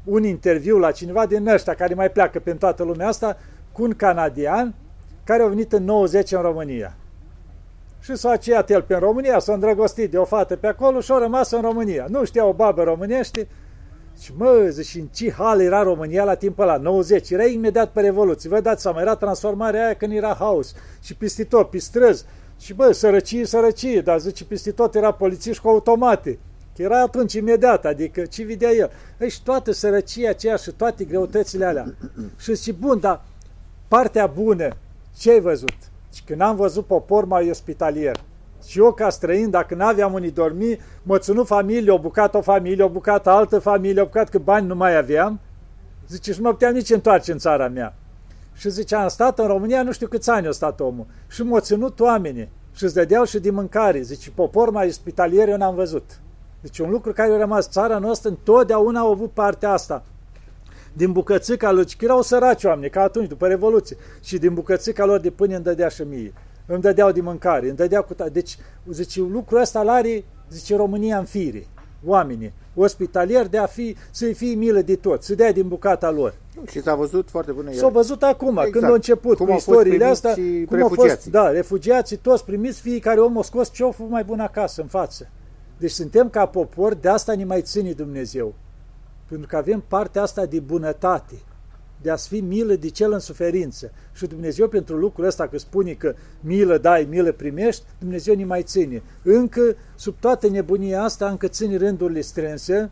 un interviu la cineva din ăștia care mai pleacă pe toată lumea asta cu un canadian care a venit în 90 în România. Și s-a aceat el pe România, s-a îndrăgostit de o fată pe acolo și a rămas în România. Nu știa o babă românește. Și mă, zice, în ce hal era România la timpul ăla, 90, era imediat pe Revoluție. Vă dați seama, era transformarea aia când era haos și peste tot, pe străzi. Și bă, sărăcie, sărăcie, dar zice, peste tot era polițiști cu automate. Că era atunci imediat, adică ce vedea el. Ei, și toată sărăcia aceea și toate greutățile alea. și zice, bun, dar partea bună, ce ai văzut? Și când am văzut popor mai ospitalier, și eu ca străin, dacă n-aveam unii dormi, mă ținu familie, o bucată o familie, o bucată altă familie, o bucată că bani nu mai aveam, zice, și nu mă puteam nici întoarce în țara mea. Și zice, am stat în România, nu știu câți ani a stat omul. Și m-au ținut oamenii și îți dădeau și de mâncare. Zice, popor mai ospitalier eu n-am văzut. Deci un lucru care a rămas țara noastră, întotdeauna au avut partea asta. Din bucățica lor, că erau săraci oameni, ca atunci, după Revoluție, și din bucățica lor de pâine îmi dădea și mie. Îmi dădeau de mâncare, îmi dădeau cu... Deci, zice, lucrul ăsta l-are, zice, România în fire. Oamenii, ospitalier de a fi, să-i fie milă de tot, să dea din bucata lor. Și s-a văzut foarte bună S-a văzut acum, exact. când a început cum cu istoriile astea, cum au fost, da, refugiații toți primiți, fiecare om a scos cioful mai bun acasă, în față. Deci suntem ca popor, de asta ne mai ține Dumnezeu. Pentru că avem partea asta de bunătate, de a-ți fi milă de cel în suferință. Și Dumnezeu pentru lucrul ăsta, că spune că milă dai, milă primești, Dumnezeu ne mai ține. Încă, sub toată nebunia asta, încă ține rândurile strânse,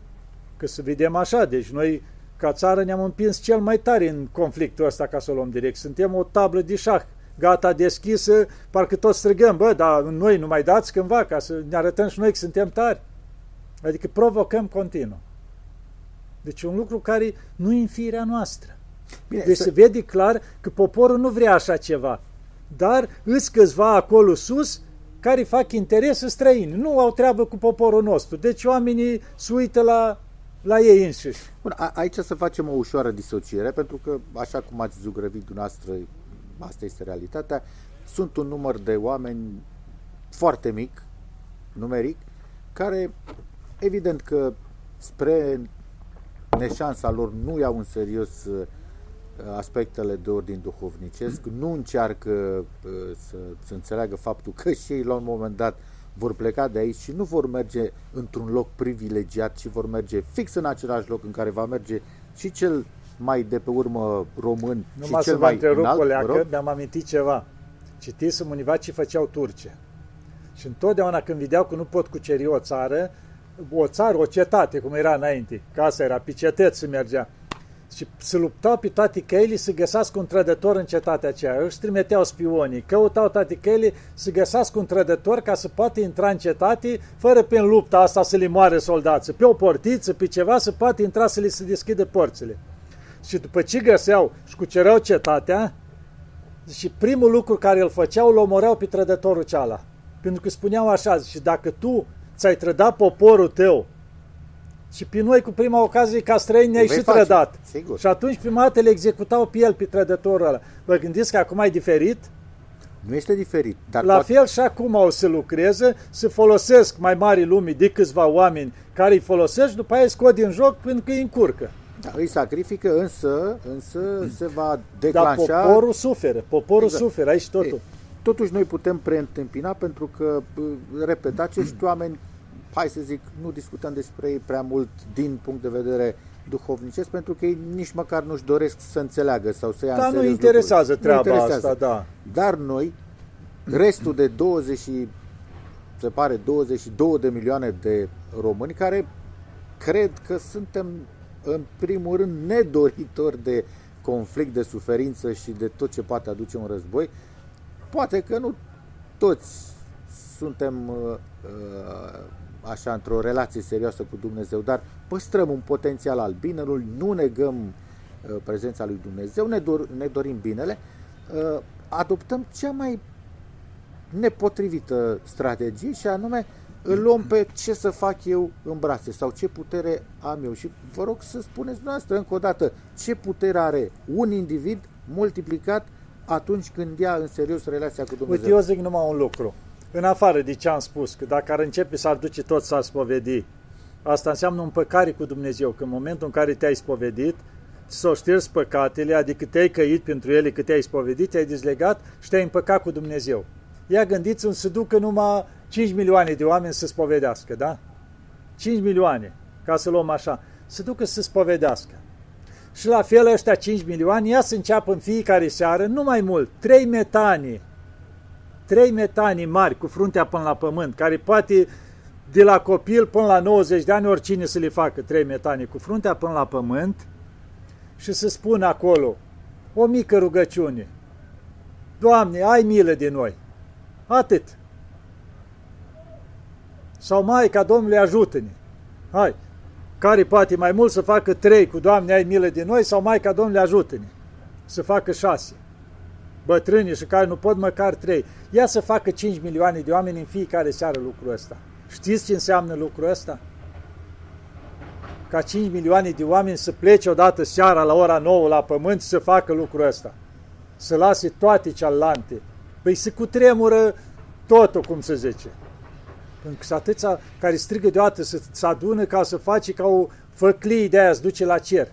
că să vedem așa, deci noi ca țară ne-am împins cel mai tare în conflictul ăsta, ca să o luăm direct. Suntem o tablă de șah, gata deschisă, parcă toți strigăm, bă, dar noi nu mai dați cândva, ca să ne arătăm și noi că suntem tari. Adică provocăm continuu. Deci un lucru care nu e în firea noastră. Bine, deci să... se vede clar că poporul nu vrea așa ceva. Dar îți câțiva acolo sus care fac interes străini. Nu au treabă cu poporul nostru. Deci oamenii se uită la la ei înșiși. Bun, a, aici să facem o ușoară disociere, pentru că, așa cum ați zugrăvit dumneavoastră, asta este realitatea, sunt un număr de oameni foarte mic, numeric, care, evident că spre neșansa lor nu iau în serios uh, aspectele de ordin duhovnicesc, nu încearcă uh, să, să înțeleagă faptul că și ei la un moment dat vor pleca de aici și nu vor merge într-un loc privilegiat, ci vor merge fix în același loc în care va merge și cel mai de pe urmă român Numai și cel să mai întrerup, înalt. Coleacă, mi-am amintit ceva. Citisem univa ce făceau turce. Și întotdeauna când vedeau că nu pot cuceri o țară, o țară, o cetate, cum era înainte, casa era pe cetăți se mergea, Și se luptau pe toate căile să găsească un trădător în cetatea aceea. Își trimiteau spionii, căutau toate căile să găsească un trădător ca să poată intra în cetate fără prin lupta asta să le moare soldații. Pe o portiță, pe ceva, să poată intra să le se deschidă porțile. Și după ce găseau și cucereau cetatea, și primul lucru care îl făceau, îl omoreau pe trădătorul ceala. Pentru că spuneau așa, și dacă tu ți-ai trădat poporul tău și pe noi cu prima ocazie ca străini ne-ai și face. trădat. Sigur. Și atunci prima dată le executau pe el, pe trădătorul ăla. Vă gândiți că acum e diferit? Nu este diferit. Dar La poate... fel și acum o să lucreze, să folosesc mai mari lumii de câțiva oameni care îi folosesc, după aia îi scot din joc pentru că îi încurcă. Da, îi sacrifică, însă, însă se va declanșa... Dar poporul suferă, poporul exact. suferă, aici totul. Ei, totuși noi putem preîntâmpina pentru că, repet, acești oameni, hai să zic, nu discutăm despre ei prea mult din punct de vedere duhovnicesc, pentru că ei nici măcar nu-și doresc să înțeleagă sau să ia da, în serios nu interesează lucruri. treaba nu interesează. asta, da. Dar noi, restul de 20 se pare 22 de milioane de români care cred că suntem în primul rând nedoritori de conflict, de suferință și de tot ce poate aduce un război, Poate că nu toți suntem uh, uh, așa într-o relație serioasă cu Dumnezeu, dar păstrăm un potențial al binelui, nu negăm uh, prezența lui Dumnezeu, ne, dor, ne dorim binele, adoptăm cea mai nepotrivită strategie și anume îl luăm pe ce să fac eu în brațe sau ce putere am eu. Și vă rog să spuneți noastră încă o dată ce putere are un individ multiplicat atunci când ia în serios relația cu Dumnezeu. Uite, eu zic numai un lucru. În afară de ce am spus, că dacă ar începe să ar duce tot să spovedi, asta înseamnă un păcare cu Dumnezeu, că în momentul în care te-ai spovedit, să ștergi păcatele, adică te-ai căit pentru ele, că te-ai spovedit, te-ai dezlegat și te-ai împăcat cu Dumnezeu. Ia gândiți-vă să ducă numai 5 milioane de oameni să spovedească, da? 5 milioane, ca să luăm așa, să ducă să spovedească. Și la fel ăștia 5 milioane, ia să înceapă în fiecare seară, nu mai mult, 3 metani, 3 metani mari cu fruntea până la pământ, care poate de la copil până la 90 de ani oricine să le facă 3 metani cu fruntea până la pământ și să spună acolo o mică rugăciune. Doamne, ai milă de noi. Atât. Sau Maica Domnului ajută-ne. Hai, care poate mai mult să facă trei cu Doamne ai milă de noi sau Maica Domnului ajută-ne să facă șase. Bătrânii și care nu pot măcar trei. Ia să facă 5 milioane de oameni în fiecare seară lucrul ăsta. Știți ce înseamnă lucrul ăsta? Ca 5 milioane de oameni să plece odată seara la ora 9 la pământ să facă lucrul ăsta. Să lase toate cealante. Păi se cutremură totul, cum se zice. Pentru că sunt atâția care strigă deodată să se adună ca să face ca o făclie de aia să duce la cer.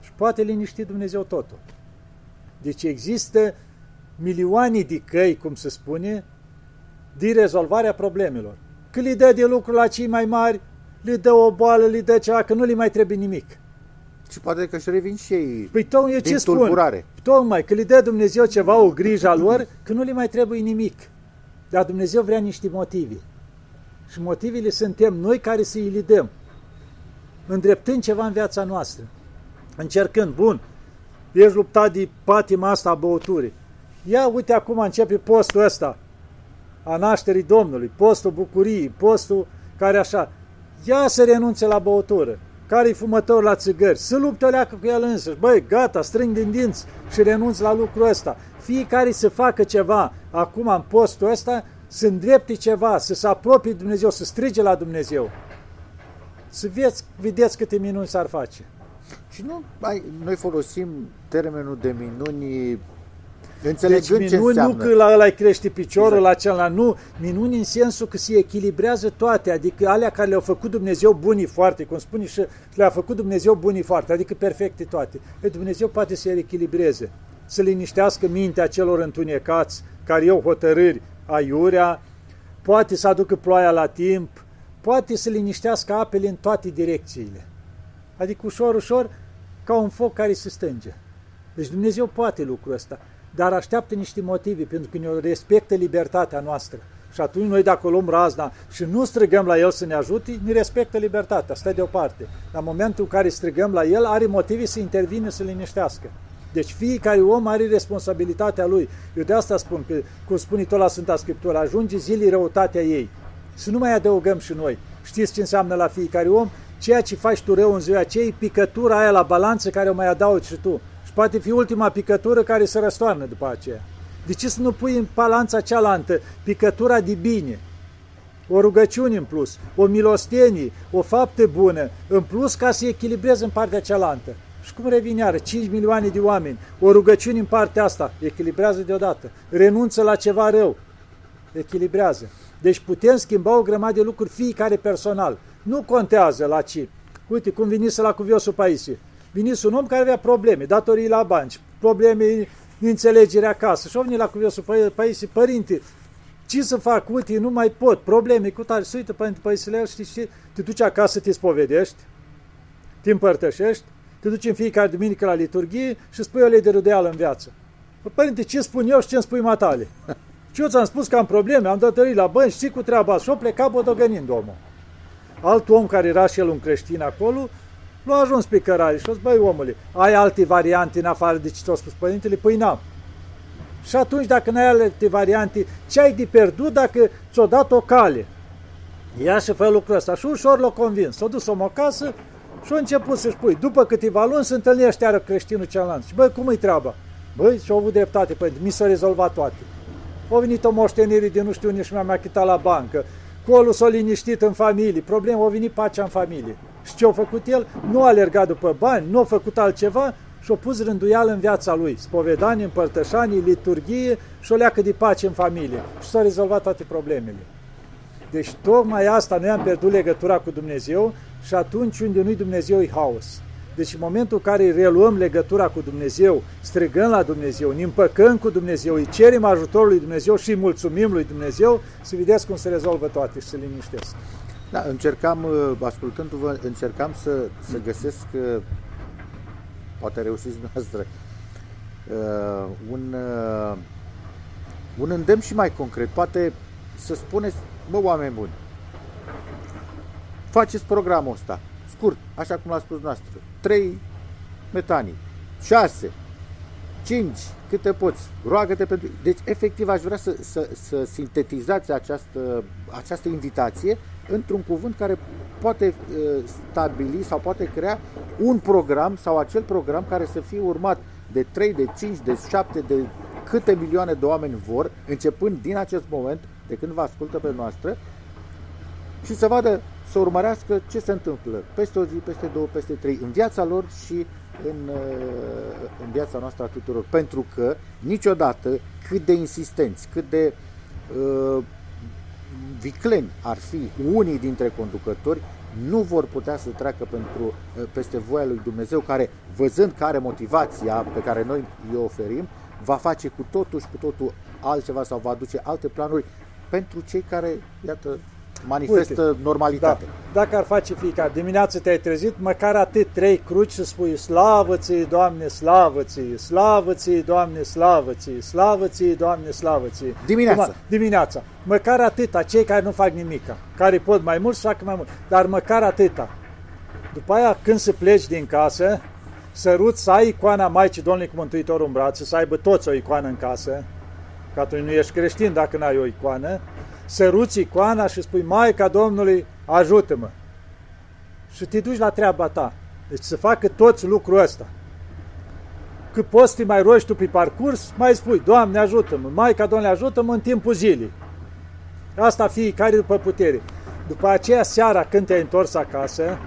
Și poate liniști Dumnezeu totul. Deci există milioane de căi, cum se spune, de rezolvarea problemelor. Că le dă de lucru la cei mai mari, le dă o boală, le dă ceva, că nu le mai trebuie nimic. Și poate că își revin și ei păi tot, eu ce spun? Tocmai, că le dă Dumnezeu ceva, o grijă a lor, că nu le mai trebuie nimic. Dar Dumnezeu vrea niște motive. Și motivele suntem noi care să îi le dăm. Îndreptând ceva în viața noastră. Încercând, bun, ești luptat de patima asta a băuturii. Ia, uite, acum începe postul ăsta a nașterii Domnului, postul bucuriei, postul care așa. Ia să renunțe la băutură. Care-i fumător la țigări? Să lupte o leacă cu el însăși. Băi, gata, strâng din dinți și renunț la lucrul ăsta fiecare să facă ceva acum în postul ăsta, să îndrepte ceva, să se apropie de Dumnezeu, să strige la Dumnezeu. Să vedeți, vedeți câte minuni s-ar face. Și nu, mai, noi folosim termenul de minuni Înțelegând deci minuni ce nu că la ăla crește piciorul, exact. la celălalt, nu. Minuni în sensul că se echilibrează toate, adică alea care le-au făcut Dumnezeu bunii foarte, cum spune și le-a făcut Dumnezeu bunii foarte, adică perfecte toate. E, Dumnezeu poate să le echilibreze să liniștească mintea celor întunecați, care iau hotărâri aiurea, poate să aducă ploaia la timp, poate să liniștească apele în toate direcțiile. Adică ușor, ușor, ca un foc care se stânge. Deci Dumnezeu poate lucrul ăsta, dar așteaptă niște motive, pentru că ne respectă libertatea noastră. Și atunci noi dacă o luăm razna și nu strigăm la el să ne ajute, ne respectă libertatea, stă deoparte. La momentul în care strigăm la el, are motive să intervină, să liniștească. Deci fiecare om are responsabilitatea lui. Eu de asta spun că, cum spune tot la Sfânta Scriptură, ajunge zilii răutatea ei. Să nu mai adăugăm și noi. Știți ce înseamnă la fiecare om? Ceea ce faci tu rău în ziua aceea picătura aia la balanță care o mai adaugi și tu. Și poate fi ultima picătură care se răstoarnă după aceea. De ce să nu pui în balanța cealaltă picătura de bine? O rugăciune în plus, o milostenie, o faptă bună în plus ca să echilibrezi în partea cealaltă. Și cum revine iară? 5 milioane de oameni, o rugăciune în partea asta, echilibrează deodată. Renunță la ceva rău, echilibrează. Deci putem schimba o grămadă de lucruri fiecare personal. Nu contează la ce. Uite, cum vinise la cuviosul Paisie. Vinise un om care avea probleme, datorii la banci, probleme de înțelegere acasă. Și a venit la cuviosul Paisie, părinte, ce să fac? Uite, nu mai pot, probleme cu tare. Se uită Părinte Paisile, știți ce? Te duci acasă, te spovedești, te împărtășești, te duci în fiecare duminică la liturghie și spui o lei de rudeală în viață. Părinte, ce spun eu și ce îmi spui matale? Și eu ți-am spus că am probleme, am datorii la bani, știi cu treaba asta. Și-o pleca bodogănind omul. Alt om care era și el un creștin acolo, l-a ajuns pe cărare și a zis, băi omule, ai alte variante în afară de ce ți-a spus părintele? Păi n-am. Și atunci, dacă n-ai alte variante, ce ai de pierdut dacă ți-o dat o cale? Ia și fă lucrul ăsta. Și ușor l-a convins. S-a dus om acasă și a început să-și pui. După câteva luni se întâlnește iară creștinul celălalt. Și băi, cum-i treaba? Băi, și-au avut dreptate, părinte, mi s-a rezolvat toate. A venit o moștenire de nu știu unde și mi-a achitat la bancă. Colul s-a liniștit în familie. Problema, a venit pacea în familie. Și ce a făcut el? Nu a alergat după bani, nu a făcut altceva și a pus rânduială în viața lui. Spovedanie, împărtășanie, liturghie și o leacă de pace în familie. Și s-a rezolvat toate problemele. Deci tocmai asta, noi am pierdut legătura cu Dumnezeu și atunci unde nu-i Dumnezeu e haos. Deci în momentul în care reluăm legătura cu Dumnezeu, strigăm la Dumnezeu, ne împăcăm cu Dumnezeu, îi cerem ajutorul lui Dumnezeu și îi mulțumim lui Dumnezeu, să vedeți cum se rezolvă toate și se liniștesc. Da, încercam, uh, ascultându-vă, încercam să, să găsesc, uh, poate reușiți noastră, uh, un, un îndemn și mai concret. Poate să spuneți, bă, oameni buni, faceți programul ăsta, scurt, așa cum l-a spus noastră, 3 metanii, 6, 5, câte poți, roagă-te pentru... Deci, efectiv, aș vrea să, să, să sintetizați această, această invitație într-un cuvânt care poate uh, stabili sau poate crea un program sau acel program care să fie urmat de 3, de 5, de 7, de câte milioane de oameni vor, începând din acest moment, de când vă ascultă pe noastră, și să vadă, să urmărească ce se întâmplă peste o zi, peste două, peste trei, în viața lor și în, uh, în viața noastră a tuturor. Pentru că niciodată cât de insistenți, cât de uh, vicleni ar fi unii dintre conducători, nu vor putea să treacă pentru, uh, peste voia lui Dumnezeu, care, văzând care motivația pe care noi îi oferim, va face cu totul și cu totul altceva sau va aduce alte planuri pentru cei care, iată, manifestă Uite, normalitate. Da, dacă ar face fiecare dimineață te-ai trezit, măcar atât trei cruci să spui slavă ție, Doamne, slavă ție, slavă ție, Doamne, slavă ție, slavă ție, Doamne, slavă ție. Dimineața. Cum, dimineața. Măcar atâta, cei care nu fac nimica, care pot mai mult să facă mai mult, dar măcar atâta. După aia, când se pleci din casă, sărut să ai icoana Maicii Domnului cu Mântuitorul în brațe, să aibă toți o icoană în casă, că atunci nu ești creștin dacă n-ai o icoană, săruți icoana și spui, Maica Domnului, ajută-mă. Și te duci la treaba ta. Deci să facă toți lucrul ăsta. Cât poți să te mai rogi tu pe parcurs, mai spui, Doamne ajută-mă, Maica Domnului ajută-mă în timpul zilei. Asta fiecare după putere. După aceea seara când te-ai întors acasă,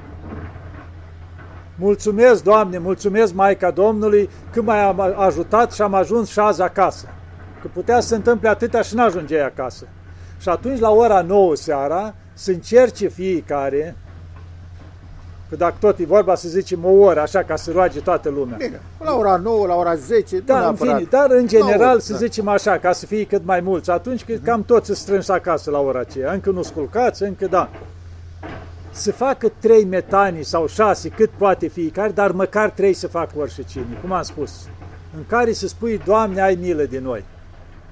mulțumesc Doamne, mulțumesc Maica Domnului că m-ai ajutat și am ajuns și azi acasă. Că putea să se întâmple atâtea și n-ajungeai acasă. Și atunci la ora 9 seara să încerce fiecare, că dacă tot e vorba să zicem o oră, așa ca să roage toată lumea. Bine, la ora 9, la ora 10, da, în fine, dar în general să da. zicem așa, ca să fie cât mai mulți. Atunci că cam toți se strânși acasă la ora aceea. Încă nu sculcați, încă da. Să facă trei metanii sau șase, cât poate fiecare, dar măcar trei să facă oricine, cum am spus. În care să spui, Doamne, ai milă de noi.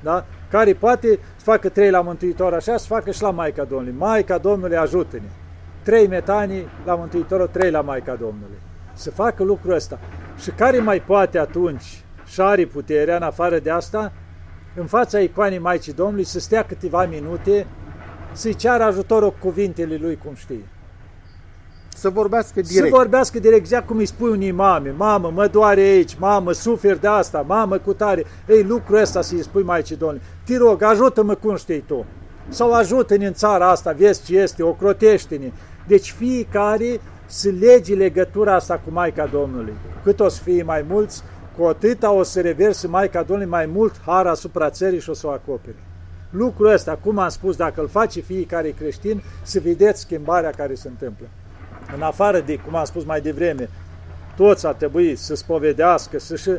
Da? Care poate să facă trei la Mântuitor așa, să facă și la Maica Domnului. Maica Domnului ajută-ne. Trei metanii la Mântuitorul, trei la Maica Domnului. Să facă lucrul ăsta. Și care mai poate atunci și are puterea în afară de asta, în fața icoanei Maicii Domnului, să stea câteva minute, să-i ceară ajutorul cuvintele lui, cum știe. Să vorbească direct. Să vorbească direct, exact cum îi spui unii mame, mamă, mă doare aici, mamă, sufer de asta, mamă, cu tare. Ei, lucrul ăsta să-i spui Maicii Domnului. Te rog, ajută-mă cum știi tu. Sau ajută-ne în țara asta, vezi ce este, ocrotește-ne. Deci fiecare să legi legătura asta cu Maica Domnului. Cât o să fie mai mulți, cu atâta o să reverse Maica Domnului mai mult har asupra țării și o să o acopere. Lucrul ăsta, cum am spus, dacă îl face fiecare creștin, să vedeți schimbarea care se întâmplă. În afară de, cum am spus mai devreme, toți ar trebui să spovedească, să-și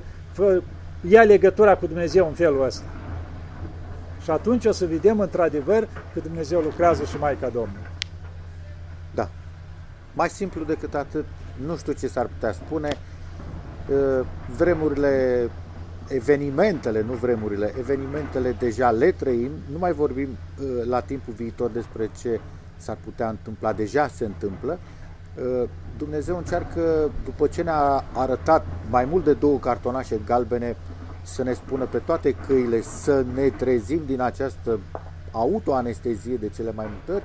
ia legătura cu Dumnezeu în felul ăsta. Și atunci o să vedem într-adevăr că Dumnezeu lucrează și Maica Domnului. Da. Mai simplu decât atât, nu știu ce s-ar putea spune, vremurile, evenimentele, nu vremurile, evenimentele deja le trăim, nu mai vorbim la timpul viitor despre ce s-ar putea întâmpla, deja se întâmplă. Dumnezeu încearcă, după ce ne-a arătat mai mult de două cartonașe galbene, să ne spună pe toate căile să ne trezim din această autoanestezie de cele mai multe ori,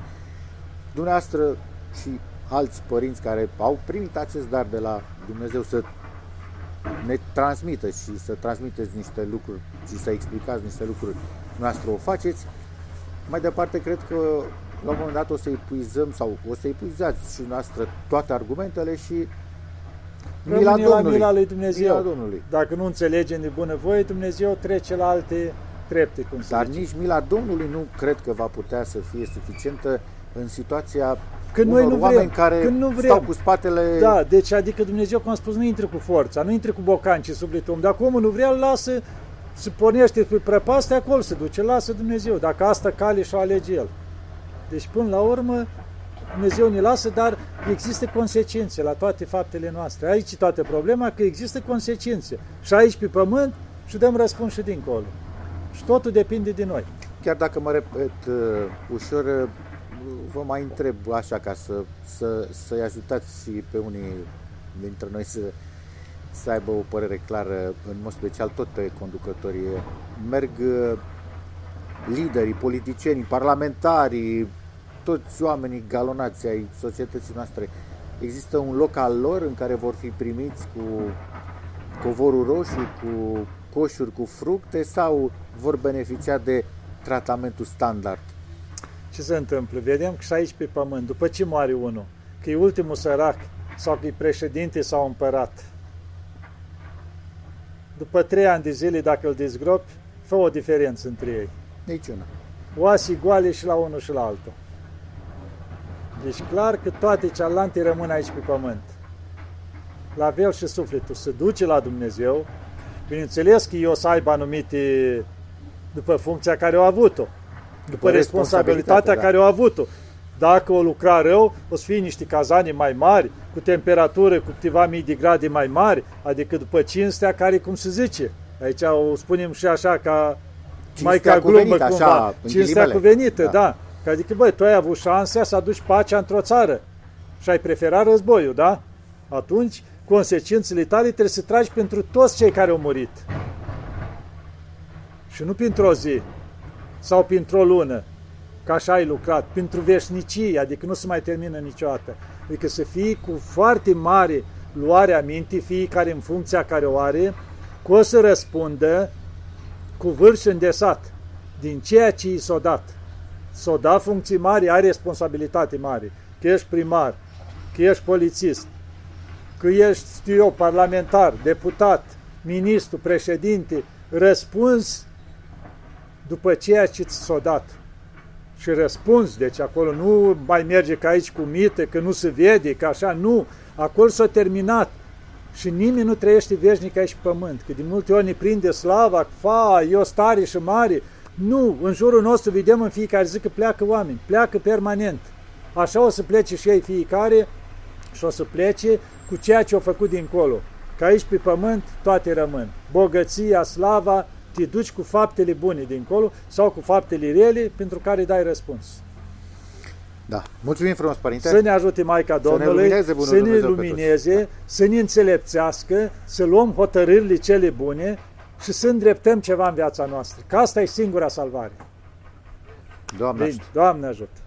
dumneavoastră și alți părinți care au primit acest dar de la Dumnezeu să ne transmită și să transmiteți niște lucruri și să explicați niște lucruri, noastră o faceți. Mai departe, cred că la un moment dat o să epuizăm sau o să epuizați și noastră toate argumentele și mila Domnului. La mila lui Dumnezeu. Mila Domnului. Dacă nu înțelegem de bunăvoie, Dumnezeu trece la alte trepte. Cum Dar nici mila Domnului nu cred că va putea să fie suficientă în situația când noi nu vrem, care când nu vrem. stau cu spatele... Da, deci adică Dumnezeu, cum am spus, nu intră cu forța, nu intră cu bocanci sufletul om. Dacă omul nu vrea, îl lasă, se pornește pe prăpaste, acolo se duce, lasă Dumnezeu. Dacă asta cale și-o alege el. Deci până la urmă Dumnezeu ne lasă, dar există consecințe la toate faptele noastre. Aici e toată problema, că există consecințe. Și aici pe pământ și dăm răspuns și dincolo. Și totul depinde de noi. Chiar dacă mă repet uh, ușor, uh, vă mai întreb așa ca să, să, să-i ajutați și pe unii dintre noi să, să aibă o părere clară, în mod special tot pe conducătorii. Merg uh, liderii, politicienii, parlamentarii, toți oamenii galonați ai societății noastre. Există un loc al lor în care vor fi primiți cu covorul roșu, cu coșuri cu fructe sau vor beneficia de tratamentul standard? Ce se întâmplă? Vedem că și aici pe pământ, după ce moare unul, că e ultimul sărac sau că e președinte sau împărat, după trei ani de zile, dacă îl dezgropi, fă o diferență între ei. Niciuna. Oase goale și la unul și la altul. Deci clar că toate cealante rămân aici pe pământ. La fel și sufletul se duce la Dumnezeu. Bineînțeles că eu o să aibă anumite după funcția care au avut-o, după, după responsabilitatea da. care au avut-o. Dacă o lucra rău, o să fie niște cazane mai mari, cu temperatură cu câteva mii de grade mai mari, adică după cinstea care, cum se zice, aici o spunem și așa ca mai ca glumă, cumva, așa, cinstea cuvenită, da. da. Că adică, băi, tu ai avut șansa să aduci pacea într-o țară și ai preferat războiul, da? Atunci, consecințele tale trebuie să tragi pentru toți cei care au murit. Și nu pentru o zi sau pentru o lună, că așa ai lucrat, pentru veșnicie, adică nu se mai termină niciodată. Adică să fii cu foarte mare luare aminte, fiecare în funcția care o are, că o să răspundă cu vârf îndesat din ceea ce i s-a dat. S-a dat funcții mari, ai responsabilitate mare. Că ești primar, că ești polițist, că ești, știu eu, parlamentar, deputat, ministru, președinte, răspuns după ceea ce ți s-a dat. Și răspuns, deci acolo nu mai merge ca aici cu mite, că nu se vede, că așa, nu. Acolo s-a terminat. Și nimeni nu trăiește veșnic aici pe pământ, că de multe ori ne prinde slava, fa, eu stare și mare. Nu, în jurul nostru vedem în fiecare zi că pleacă oameni, pleacă permanent. Așa o să plece și ei fiecare și o să plece cu ceea ce au făcut dincolo. Că aici pe pământ toate rămân. Bogăția, slava, te duci cu faptele bune dincolo sau cu faptele rele pentru care dai răspuns. Da. Mulțumim frumos, Părinte. Să ne ajute Maica Domnului, să ne lumineze, să ne, lumineze, să ne înțelepțească, să luăm hotărârile cele bune și să îndreptăm ceva în viața noastră. Că asta e singura salvare. Doamne Bine, Doamne ajută!